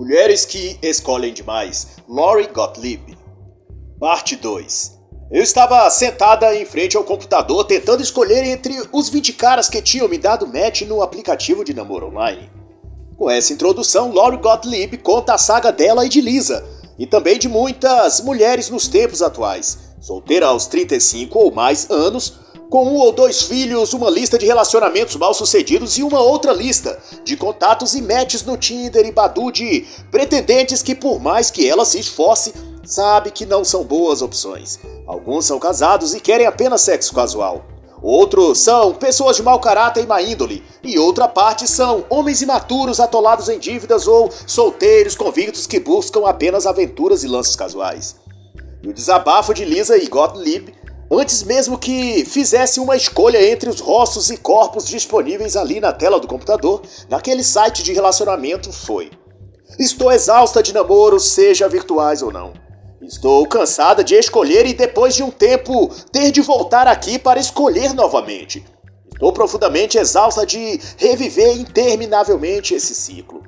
Mulheres que escolhem demais. Lori Gottlieb. Parte 2. Eu estava sentada em frente ao computador tentando escolher entre os 20 caras que tinham me dado match no aplicativo de namoro online. Com essa introdução, Lori Gottlieb conta a saga dela e de Lisa, e também de muitas mulheres nos tempos atuais, solteira aos 35 ou mais anos, com um ou dois filhos, uma lista de relacionamentos mal sucedidos e uma outra lista de contatos e matches no Tinder e Badu de pretendentes que, por mais que ela se esforce, sabe que não são boas opções. Alguns são casados e querem apenas sexo casual. Outros são pessoas de mau caráter e má índole, e outra parte são homens imaturos atolados em dívidas ou solteiros convictos que buscam apenas aventuras e lances casuais. E o desabafo de Lisa e Gottlieb antes mesmo que fizesse uma escolha entre os rostos e corpos disponíveis ali na tela do computador, naquele site de relacionamento, foi: Estou exausta de namoros, seja virtuais ou não. Estou cansada de escolher e depois de um tempo ter de voltar aqui para escolher novamente. Estou profundamente exausta de reviver interminavelmente esse ciclo.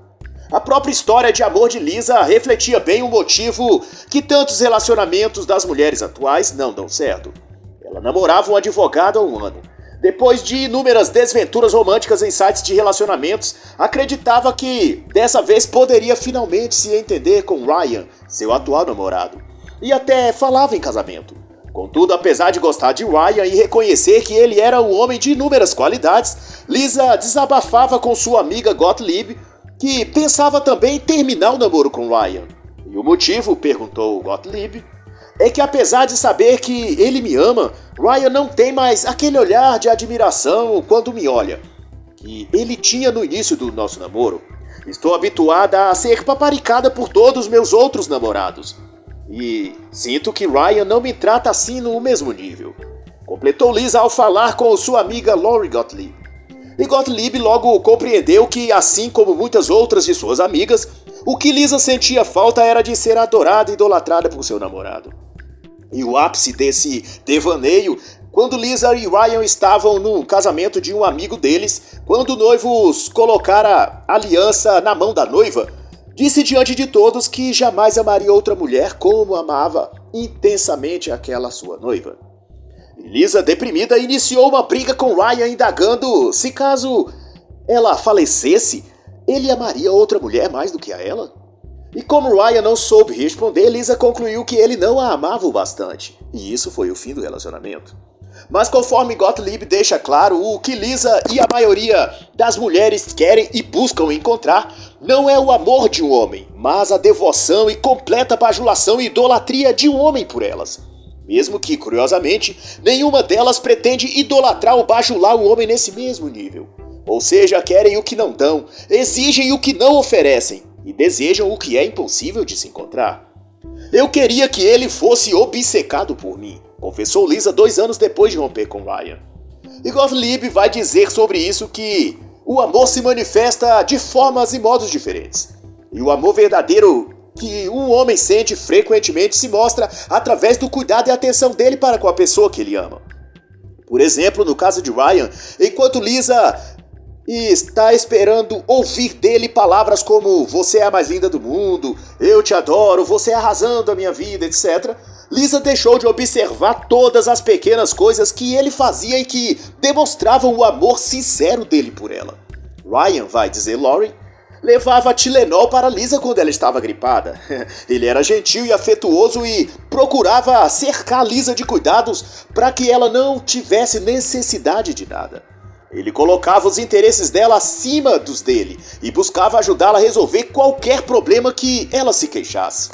A própria história de amor de Lisa refletia bem o motivo que tantos relacionamentos das mulheres atuais não dão certo. Namorava um advogado há um ano. Depois de inúmeras desventuras românticas em sites de relacionamentos, acreditava que dessa vez poderia finalmente se entender com Ryan, seu atual namorado, e até falava em casamento. Contudo, apesar de gostar de Ryan e reconhecer que ele era um homem de inúmeras qualidades, Lisa desabafava com sua amiga Gottlieb, que pensava também terminar o namoro com Ryan. E o motivo, perguntou Gottlieb, é que apesar de saber que ele me ama, Ryan não tem mais aquele olhar de admiração quando me olha, que ele tinha no início do nosso namoro. Estou habituada a ser paparicada por todos meus outros namorados. E sinto que Ryan não me trata assim no mesmo nível. Completou Lisa ao falar com sua amiga Lori Gottlieb. E Gottlieb logo compreendeu que, assim como muitas outras de suas amigas, o que Lisa sentia falta era de ser adorada e idolatrada por seu namorado. E o ápice desse devaneio quando Lisa e Ryan estavam no casamento de um amigo deles, quando o noivo colocara a aliança na mão da noiva, disse diante de todos que jamais amaria outra mulher como amava intensamente aquela sua noiva. Lisa, deprimida, iniciou uma briga com Ryan, indagando se caso ela falecesse, ele amaria outra mulher mais do que a ela? E como Ryan não soube responder, Lisa concluiu que ele não a amava o bastante. E isso foi o fim do relacionamento. Mas conforme Gottlieb deixa claro, o que Lisa e a maioria das mulheres querem e buscam encontrar não é o amor de um homem, mas a devoção e completa bajulação e idolatria de um homem por elas. Mesmo que, curiosamente, nenhuma delas pretende idolatrar ou bajular o homem nesse mesmo nível. Ou seja, querem o que não dão, exigem o que não oferecem, e desejam o que é impossível de se encontrar. Eu queria que ele fosse obcecado por mim, confessou Lisa dois anos depois de romper com Ryan. E Gottlieb vai dizer sobre isso que o amor se manifesta de formas e modos diferentes. E o amor verdadeiro que um homem sente frequentemente se mostra através do cuidado e atenção dele para com a pessoa que ele ama. Por exemplo, no caso de Ryan, enquanto Lisa e está esperando ouvir dele palavras como você é a mais linda do mundo, eu te adoro, você é arrasando a minha vida, etc. Lisa deixou de observar todas as pequenas coisas que ele fazia e que demonstravam o amor sincero dele por ela. Ryan, vai dizer Lauren, levava Tilenol para Lisa quando ela estava gripada. Ele era gentil e afetuoso e procurava cercar Lisa de cuidados para que ela não tivesse necessidade de nada. Ele colocava os interesses dela acima dos dele e buscava ajudá-la a resolver qualquer problema que ela se queixasse.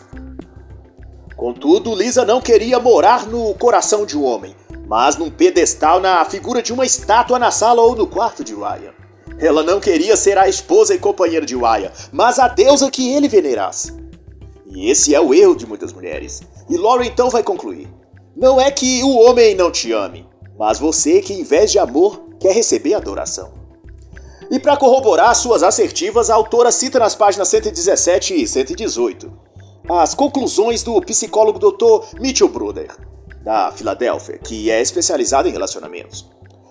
Contudo, Lisa não queria morar no coração de um homem, mas num pedestal na figura de uma estátua na sala ou no quarto de Ryan. Ela não queria ser a esposa e companheira de Ryan, mas a deusa que ele venerasse. E esse é o erro de muitas mulheres. E Laura então vai concluir: Não é que o homem não te ame, mas você que, em vez de amor, quer receber adoração. E para corroborar suas assertivas, a autora cita nas páginas 117 e 118 as conclusões do psicólogo Dr. Mitchell Bruder, da Filadélfia, que é especializado em relacionamentos.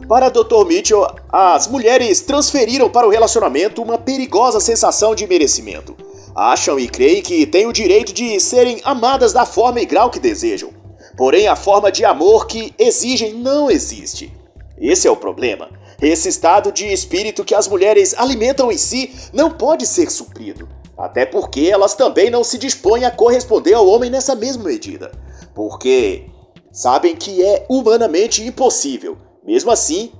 Para Dr. Mitchell, as mulheres transferiram para o relacionamento uma perigosa sensação de merecimento, Acham e creem que têm o direito de serem amadas da forma e grau que desejam. Porém, a forma de amor que exigem não existe. Esse é o problema. Esse estado de espírito que as mulheres alimentam em si não pode ser suprido. Até porque elas também não se dispõem a corresponder ao homem nessa mesma medida. Porque sabem que é humanamente impossível. Mesmo assim,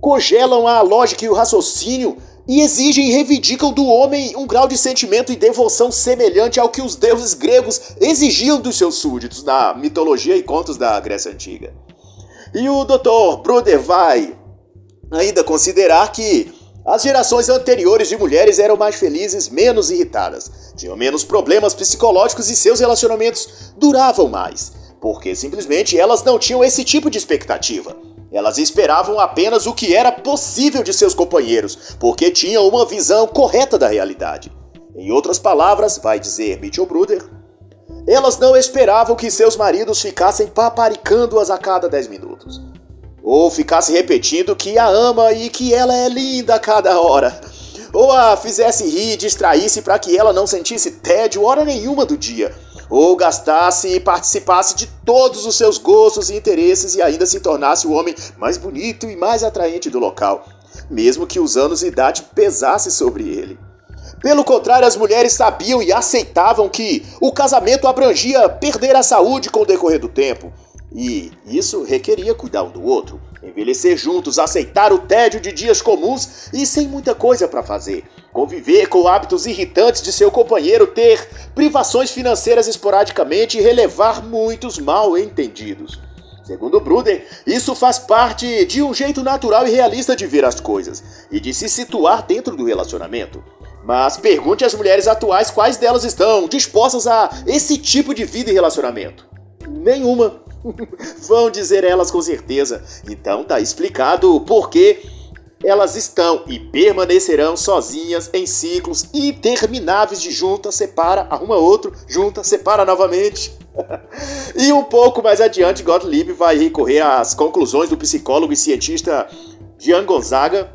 congelam a lógica e o raciocínio e exigem e reivindicam do homem um grau de sentimento e devoção semelhante ao que os deuses gregos exigiam dos seus súditos na mitologia e contos da Grécia Antiga. E o Dr. Bruder vai ainda considerar que as gerações anteriores de mulheres eram mais felizes, menos irritadas, tinham menos problemas psicológicos e seus relacionamentos duravam mais, porque simplesmente elas não tinham esse tipo de expectativa. Elas esperavam apenas o que era possível de seus companheiros, porque tinham uma visão correta da realidade. Em outras palavras, vai dizer Mitchell Bruder, elas não esperavam que seus maridos ficassem paparicando-as a cada 10 minutos. Ou ficasse repetindo que a ama e que ela é linda a cada hora. Ou a fizesse rir e distraísse para que ela não sentisse tédio hora nenhuma do dia ou gastasse e participasse de todos os seus gostos e interesses e ainda se tornasse o homem mais bonito e mais atraente do local, mesmo que os anos de idade pesassem sobre ele. Pelo contrário, as mulheres sabiam e aceitavam que o casamento abrangia perder a saúde com o decorrer do tempo, e isso requeria cuidar um do outro, envelhecer juntos, aceitar o tédio de dias comuns e sem muita coisa para fazer, conviver com hábitos irritantes de seu companheiro, ter privações financeiras esporadicamente e relevar muitos mal entendidos. Segundo Bruder, isso faz parte de um jeito natural e realista de ver as coisas e de se situar dentro do relacionamento. Mas pergunte às mulheres atuais quais delas estão dispostas a esse tipo de vida e relacionamento. Nenhuma. Vão dizer elas com certeza. Então tá explicado o porquê elas estão e permanecerão sozinhas em ciclos intermináveis de junta, separa, arruma outro, junta, separa novamente. e um pouco mais adiante, Gottlieb vai recorrer às conclusões do psicólogo e cientista Gian Gonzaga,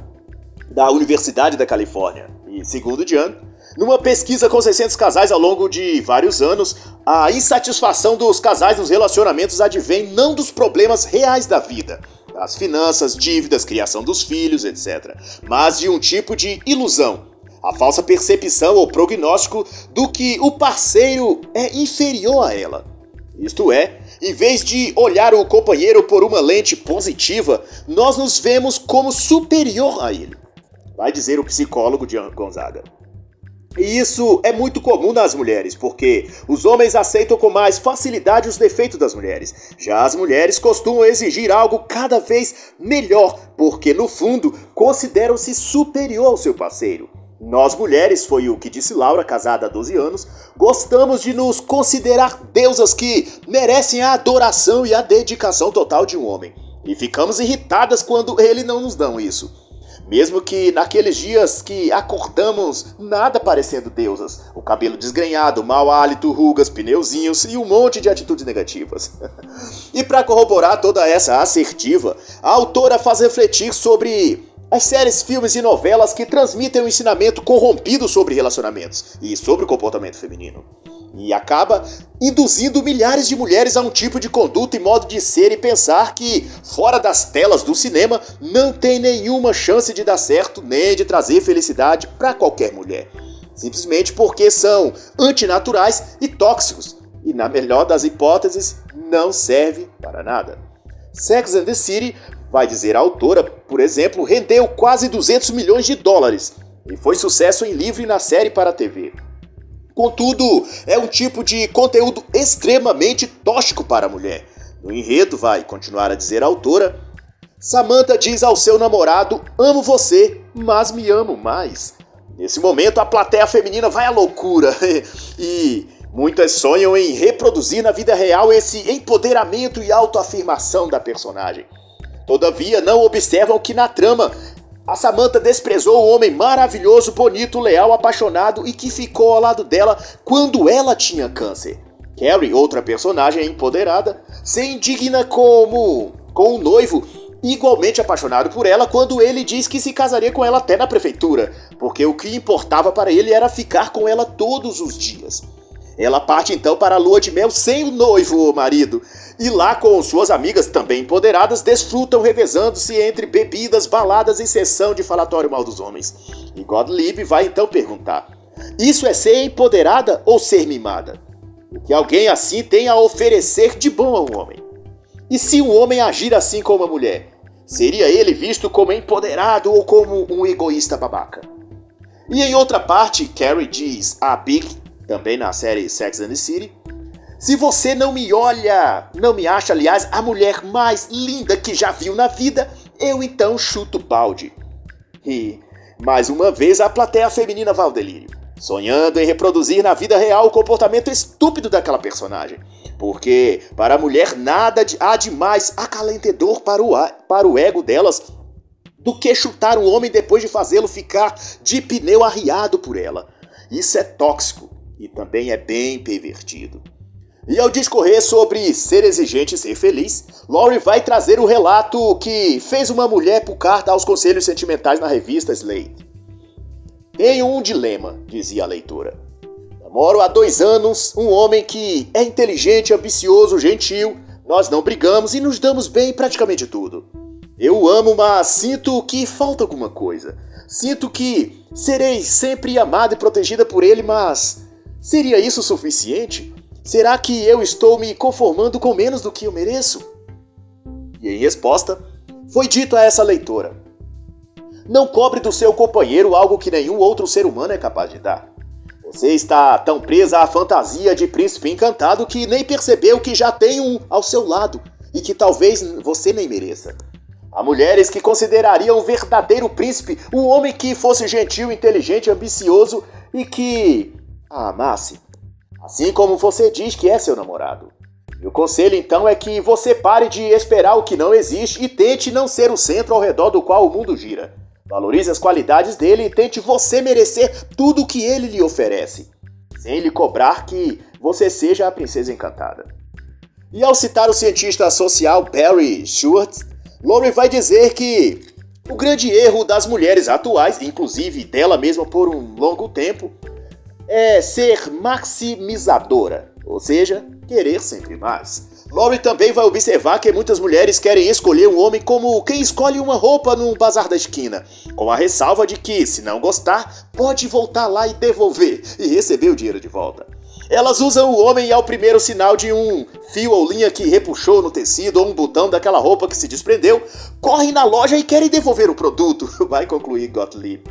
da Universidade da Califórnia. E segundo Gian, numa pesquisa com 600 casais ao longo de vários anos, a insatisfação dos casais nos relacionamentos advém não dos problemas reais da vida, das finanças, dívidas, criação dos filhos, etc., mas de um tipo de ilusão, a falsa percepção ou prognóstico do que o parceiro é inferior a ela. Isto é, em vez de olhar o companheiro por uma lente positiva, nós nos vemos como superior a ele. Vai dizer o psicólogo de Gonzaga. E isso é muito comum nas mulheres, porque os homens aceitam com mais facilidade os defeitos das mulheres. Já as mulheres costumam exigir algo cada vez melhor, porque no fundo consideram-se superior ao seu parceiro. Nós mulheres, foi o que disse Laura, casada há 12 anos, gostamos de nos considerar deusas que merecem a adoração e a dedicação total de um homem. E ficamos irritadas quando ele não nos dão isso. Mesmo que naqueles dias que acordamos nada parecendo deusas, o cabelo desgrenhado, mau hálito, rugas, pneuzinhos e um monte de atitudes negativas. e para corroborar toda essa assertiva, a autora faz refletir sobre as séries, filmes e novelas que transmitem um ensinamento corrompido sobre relacionamentos e sobre o comportamento feminino e acaba induzindo milhares de mulheres a um tipo de conduta e modo de ser e pensar que, fora das telas do cinema, não tem nenhuma chance de dar certo nem de trazer felicidade para qualquer mulher. Simplesmente porque são antinaturais e tóxicos, e na melhor das hipóteses, não serve para nada. Sex and the City, vai dizer a autora, por exemplo, rendeu quase 200 milhões de dólares e foi sucesso em livro e na série para a TV. Contudo, é um tipo de conteúdo extremamente tóxico para a mulher. No enredo, vai continuar a dizer a autora, Samantha diz ao seu namorado: Amo você, mas me amo mais. Nesse momento, a plateia feminina vai à loucura e muitas sonham em reproduzir na vida real esse empoderamento e autoafirmação da personagem. Todavia, não observam que na trama a Samantha desprezou o homem maravilhoso, bonito, leal, apaixonado e que ficou ao lado dela quando ela tinha câncer. Carrie, outra personagem empoderada, se indigna como com o noivo igualmente apaixonado por ela quando ele diz que se casaria com ela até na prefeitura, porque o que importava para ele era ficar com ela todos os dias. Ela parte então para a lua de mel sem o noivo, o marido, e lá com suas amigas também empoderadas desfrutam revezando-se entre bebidas, baladas e sessão de falatório mal dos homens. E Godlib vai então perguntar: Isso é ser empoderada ou ser mimada? O que alguém assim tem a oferecer de bom ao homem? E se um homem agir assim com uma mulher, seria ele visto como empoderado ou como um egoísta babaca? E em outra parte, Carrie diz a Big, também na série Sex and the City, se você não me olha, não me acha, aliás, a mulher mais linda que já viu na vida, eu então chuto balde. E, mais uma vez, a plateia feminina vai ao delírio, sonhando em reproduzir na vida real o comportamento estúpido daquela personagem. Porque, para a mulher, nada há de mais acalentador para o, para o ego delas do que chutar um homem depois de fazê-lo ficar de pneu arriado por ela. Isso é tóxico e também é bem pervertido. E ao discorrer sobre ser exigente e ser feliz, Laurie vai trazer o relato que fez uma mulher por carta aos conselhos sentimentais na revista Slate. Tenho um dilema, dizia a leitora. Namoro há dois anos um homem que é inteligente, ambicioso, gentil, nós não brigamos e nos damos bem em praticamente tudo. Eu o amo, mas sinto que falta alguma coisa. Sinto que serei sempre amada e protegida por ele, mas seria isso suficiente? Será que eu estou me conformando com menos do que eu mereço? E em resposta, foi dito a essa leitora: Não cobre do seu companheiro algo que nenhum outro ser humano é capaz de dar. Você está tão presa à fantasia de príncipe encantado que nem percebeu que já tem um ao seu lado e que talvez você nem mereça. Há mulheres que considerariam um verdadeiro príncipe um homem que fosse gentil, inteligente, ambicioso e que a amasse Assim como você diz que é seu namorado. O conselho então é que você pare de esperar o que não existe e tente não ser o centro ao redor do qual o mundo gira. Valorize as qualidades dele e tente você merecer tudo o que ele lhe oferece, sem lhe cobrar que você seja a princesa encantada. E ao citar o cientista social Barry Schwartz, Lowry vai dizer que o grande erro das mulheres atuais, inclusive dela mesma por um longo tempo, é ser maximizadora, ou seja, querer sempre mais. Laurie também vai observar que muitas mulheres querem escolher um homem como quem escolhe uma roupa num bazar da esquina, com a ressalva de que, se não gostar, pode voltar lá e devolver e receber o dinheiro de volta. Elas usam o homem ao primeiro sinal de um fio ou linha que repuxou no tecido ou um botão daquela roupa que se desprendeu, correm na loja e querem devolver o produto, vai concluir Gottlieb.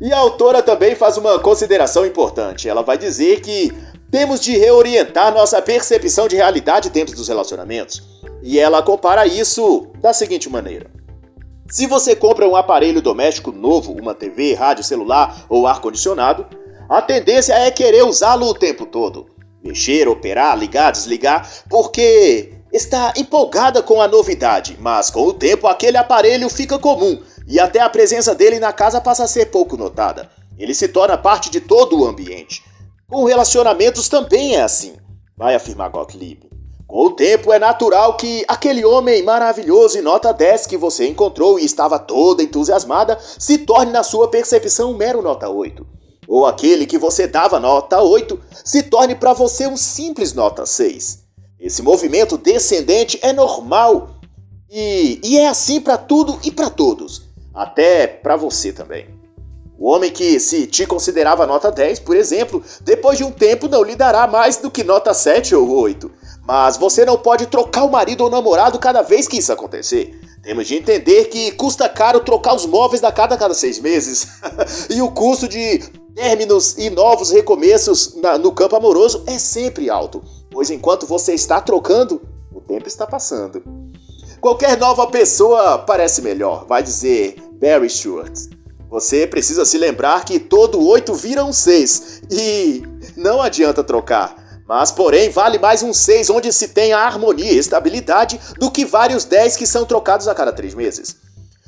E a autora também faz uma consideração importante. Ela vai dizer que temos de reorientar nossa percepção de realidade dentro dos relacionamentos. E ela compara isso da seguinte maneira: se você compra um aparelho doméstico novo, uma TV, rádio, celular ou ar-condicionado, a tendência é querer usá-lo o tempo todo. Mexer, operar, ligar, desligar, porque está empolgada com a novidade, mas com o tempo aquele aparelho fica comum e até a presença dele na casa passa a ser pouco notada. Ele se torna parte de todo o ambiente. Com relacionamentos também é assim, vai afirmar Gottlieb. Com o tempo é natural que aquele homem maravilhoso e nota 10 que você encontrou e estava toda entusiasmada se torne na sua percepção um mero nota 8. Ou aquele que você dava nota 8 se torne para você um simples nota 6. Esse movimento descendente é normal e, e é assim para tudo e para todos até para você também. O homem que se te considerava nota 10, por exemplo, depois de um tempo não lhe dará mais do que nota 7 ou 8. Mas você não pode trocar o marido ou namorado cada vez que isso acontecer. Temos de entender que custa caro trocar os móveis da cada cada seis meses. e o custo de términos e novos recomeços na, no campo amoroso é sempre alto. Pois enquanto você está trocando, o tempo está passando. Qualquer nova pessoa parece melhor, vai dizer Barry Stewart. Você precisa se lembrar que todo 8 vira um 6 e não adianta trocar. Mas, porém, vale mais um 6 onde se tem a harmonia e estabilidade do que vários 10 que são trocados a cada 3 meses.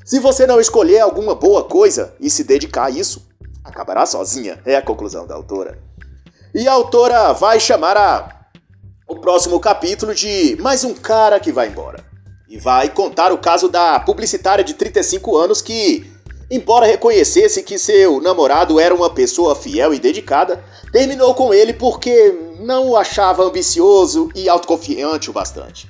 Se você não escolher alguma boa coisa e se dedicar a isso, acabará sozinha, é a conclusão da autora. E a autora vai chamar a... o próximo capítulo de Mais um cara que vai embora. E vai contar o caso da publicitária de 35 anos que, embora reconhecesse que seu namorado era uma pessoa fiel e dedicada, terminou com ele porque não o achava ambicioso e autoconfiante o bastante.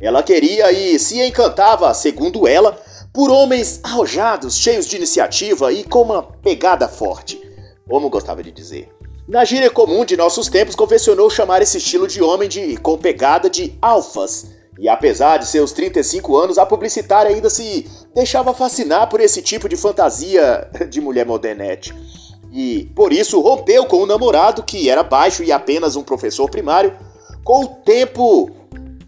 Ela queria e se encantava, segundo ela, por homens arrojados, cheios de iniciativa e com uma pegada forte, como gostava de dizer. Na gíria comum de nossos tempos, convencionou chamar esse estilo de homem de com pegada de alfas e apesar de seus 35 anos, a publicitária ainda se deixava fascinar por esse tipo de fantasia de mulher modernete. E por isso rompeu com o namorado, que era baixo e apenas um professor primário. Com o tempo,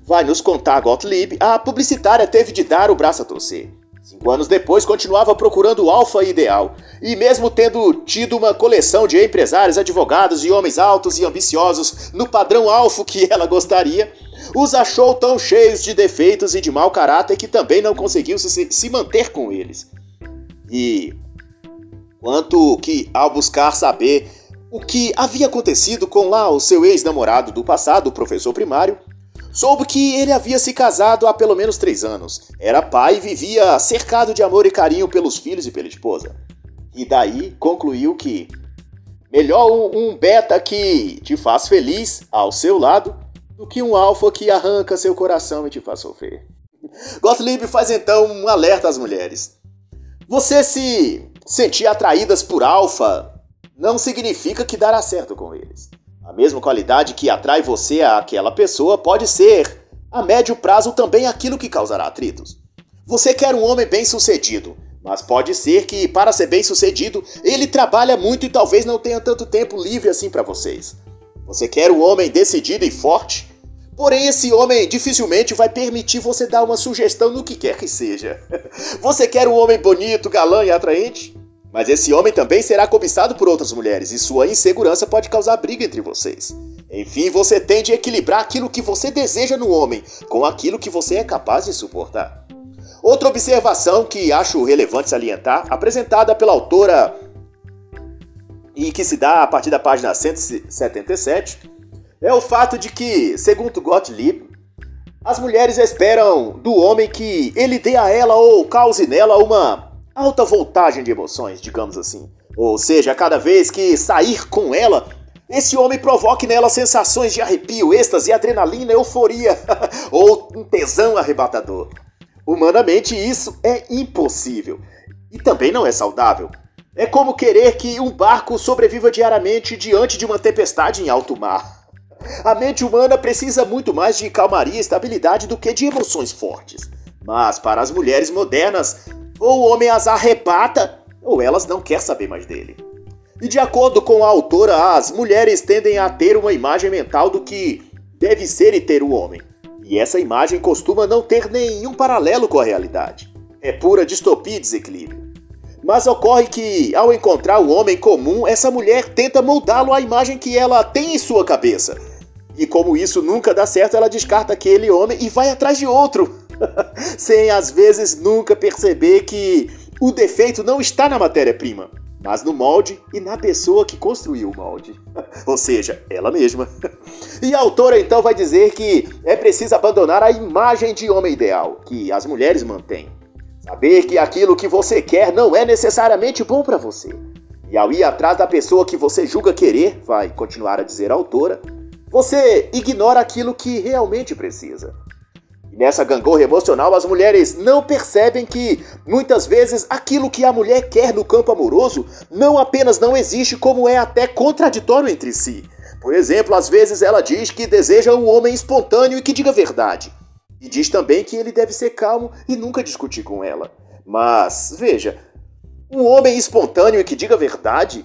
vai nos contar Gottlieb, a publicitária teve de dar o braço a torcer. Cinco anos depois, continuava procurando o alfa ideal, e mesmo tendo tido uma coleção de empresários, advogados e homens altos e ambiciosos no padrão alfa que ela gostaria, os achou tão cheios de defeitos e de mau caráter que também não conseguiu se, se manter com eles. E quanto que, ao buscar saber o que havia acontecido com lá o seu ex-namorado do passado, o professor primário, soube que ele havia se casado há pelo menos três anos. Era pai e vivia cercado de amor e carinho pelos filhos e pela esposa. E daí concluiu que melhor um, um beta que te faz feliz ao seu lado do que um alfa que arranca seu coração e te faz sofrer. Gottlieb faz então um alerta às mulheres. Você se sentir atraídas por alfa não significa que dará certo com eles. A mesma qualidade que atrai você àquela pessoa pode ser, a médio prazo, também aquilo que causará atritos. Você quer um homem bem-sucedido, mas pode ser que, para ser bem-sucedido, ele trabalha muito e talvez não tenha tanto tempo livre assim para vocês. Você quer um homem decidido e forte, Porém, esse homem dificilmente vai permitir você dar uma sugestão no que quer que seja. Você quer um homem bonito, galã e atraente? Mas esse homem também será cobiçado por outras mulheres e sua insegurança pode causar briga entre vocês. Enfim, você tem de equilibrar aquilo que você deseja no homem com aquilo que você é capaz de suportar. Outra observação que acho relevante salientar, apresentada pela autora e que se dá a partir da página 177, é o fato de que, segundo Gottlieb, as mulheres esperam do homem que ele dê a ela ou cause nela uma alta voltagem de emoções, digamos assim. Ou seja, cada vez que sair com ela, esse homem provoque nela sensações de arrepio, êxtase, adrenalina, euforia ou um tesão arrebatador. Humanamente, isso é impossível e também não é saudável. É como querer que um barco sobreviva diariamente diante de uma tempestade em alto mar. A mente humana precisa muito mais de calmaria e estabilidade do que de emoções fortes. Mas para as mulheres modernas, ou o homem as arrebata, ou elas não querem saber mais dele. E de acordo com a autora, as mulheres tendem a ter uma imagem mental do que deve ser e ter o homem. E essa imagem costuma não ter nenhum paralelo com a realidade. É pura distopia e desequilíbrio. Mas ocorre que, ao encontrar o homem comum, essa mulher tenta moldá-lo à imagem que ela tem em sua cabeça e como isso nunca dá certo, ela descarta aquele homem e vai atrás de outro. Sem às vezes nunca perceber que o defeito não está na matéria-prima, mas no molde e na pessoa que construiu o molde. Ou seja, ela mesma. E a autora então vai dizer que é preciso abandonar a imagem de homem ideal que as mulheres mantêm. Saber que aquilo que você quer não é necessariamente bom para você. E ao ir atrás da pessoa que você julga querer, vai continuar a dizer a autora, você ignora aquilo que realmente precisa. E nessa gangorra emocional, as mulheres não percebem que, muitas vezes, aquilo que a mulher quer no campo amoroso não apenas não existe, como é até contraditório entre si. Por exemplo, às vezes ela diz que deseja um homem espontâneo e que diga verdade. E diz também que ele deve ser calmo e nunca discutir com ela. Mas, veja, um homem espontâneo e que diga verdade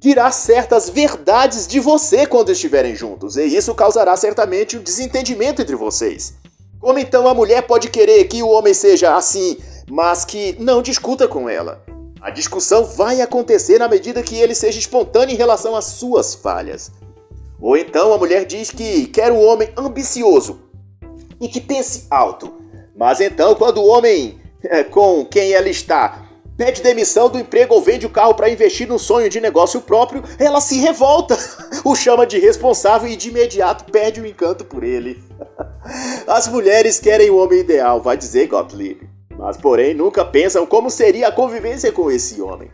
dirá certas verdades de você quando estiverem juntos, e isso causará certamente um desentendimento entre vocês. Como então a mulher pode querer que o homem seja assim, mas que não discuta com ela? A discussão vai acontecer na medida que ele seja espontâneo em relação às suas falhas. Ou então a mulher diz que quer um homem ambicioso e que pense alto. Mas então, quando o homem é, com quem ela está pede demissão do emprego ou vende o carro para investir num sonho de negócio próprio, ela se revolta, o chama de responsável e de imediato perde o encanto por ele. As mulheres querem o homem ideal, vai dizer Gottlieb. Mas, porém, nunca pensam como seria a convivência com esse homem.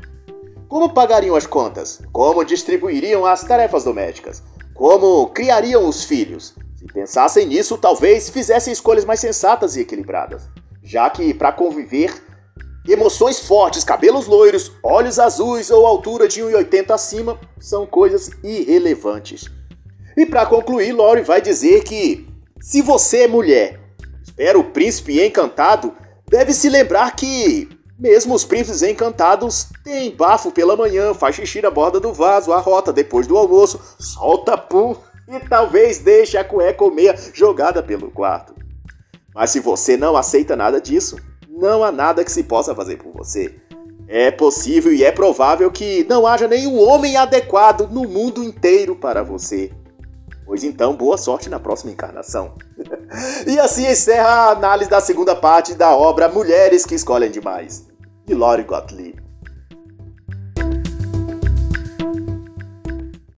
Como pagariam as contas? Como distribuiriam as tarefas domésticas? Como criariam os filhos? Se pensassem nisso, talvez fizessem escolhas mais sensatas e equilibradas. Já que, para conviver, emoções fortes, cabelos loiros, olhos azuis ou altura de 1,80 acima são coisas irrelevantes. E para concluir, Lori vai dizer que se você é mulher, espera o príncipe encantado, deve se lembrar que mesmo os príncipes encantados têm bafo pela manhã, faz xixi na borda do vaso, arrota depois do almoço, solta pum e talvez deixe a cueca meia jogada pelo quarto. Mas se você não aceita nada disso, não há nada que se possa fazer por você. É possível e é provável que não haja nenhum homem adequado no mundo inteiro para você. Pois então, boa sorte na próxima encarnação. e assim encerra a análise da segunda parte da obra Mulheres que Escolhem Demais, de Lori Gottlieb.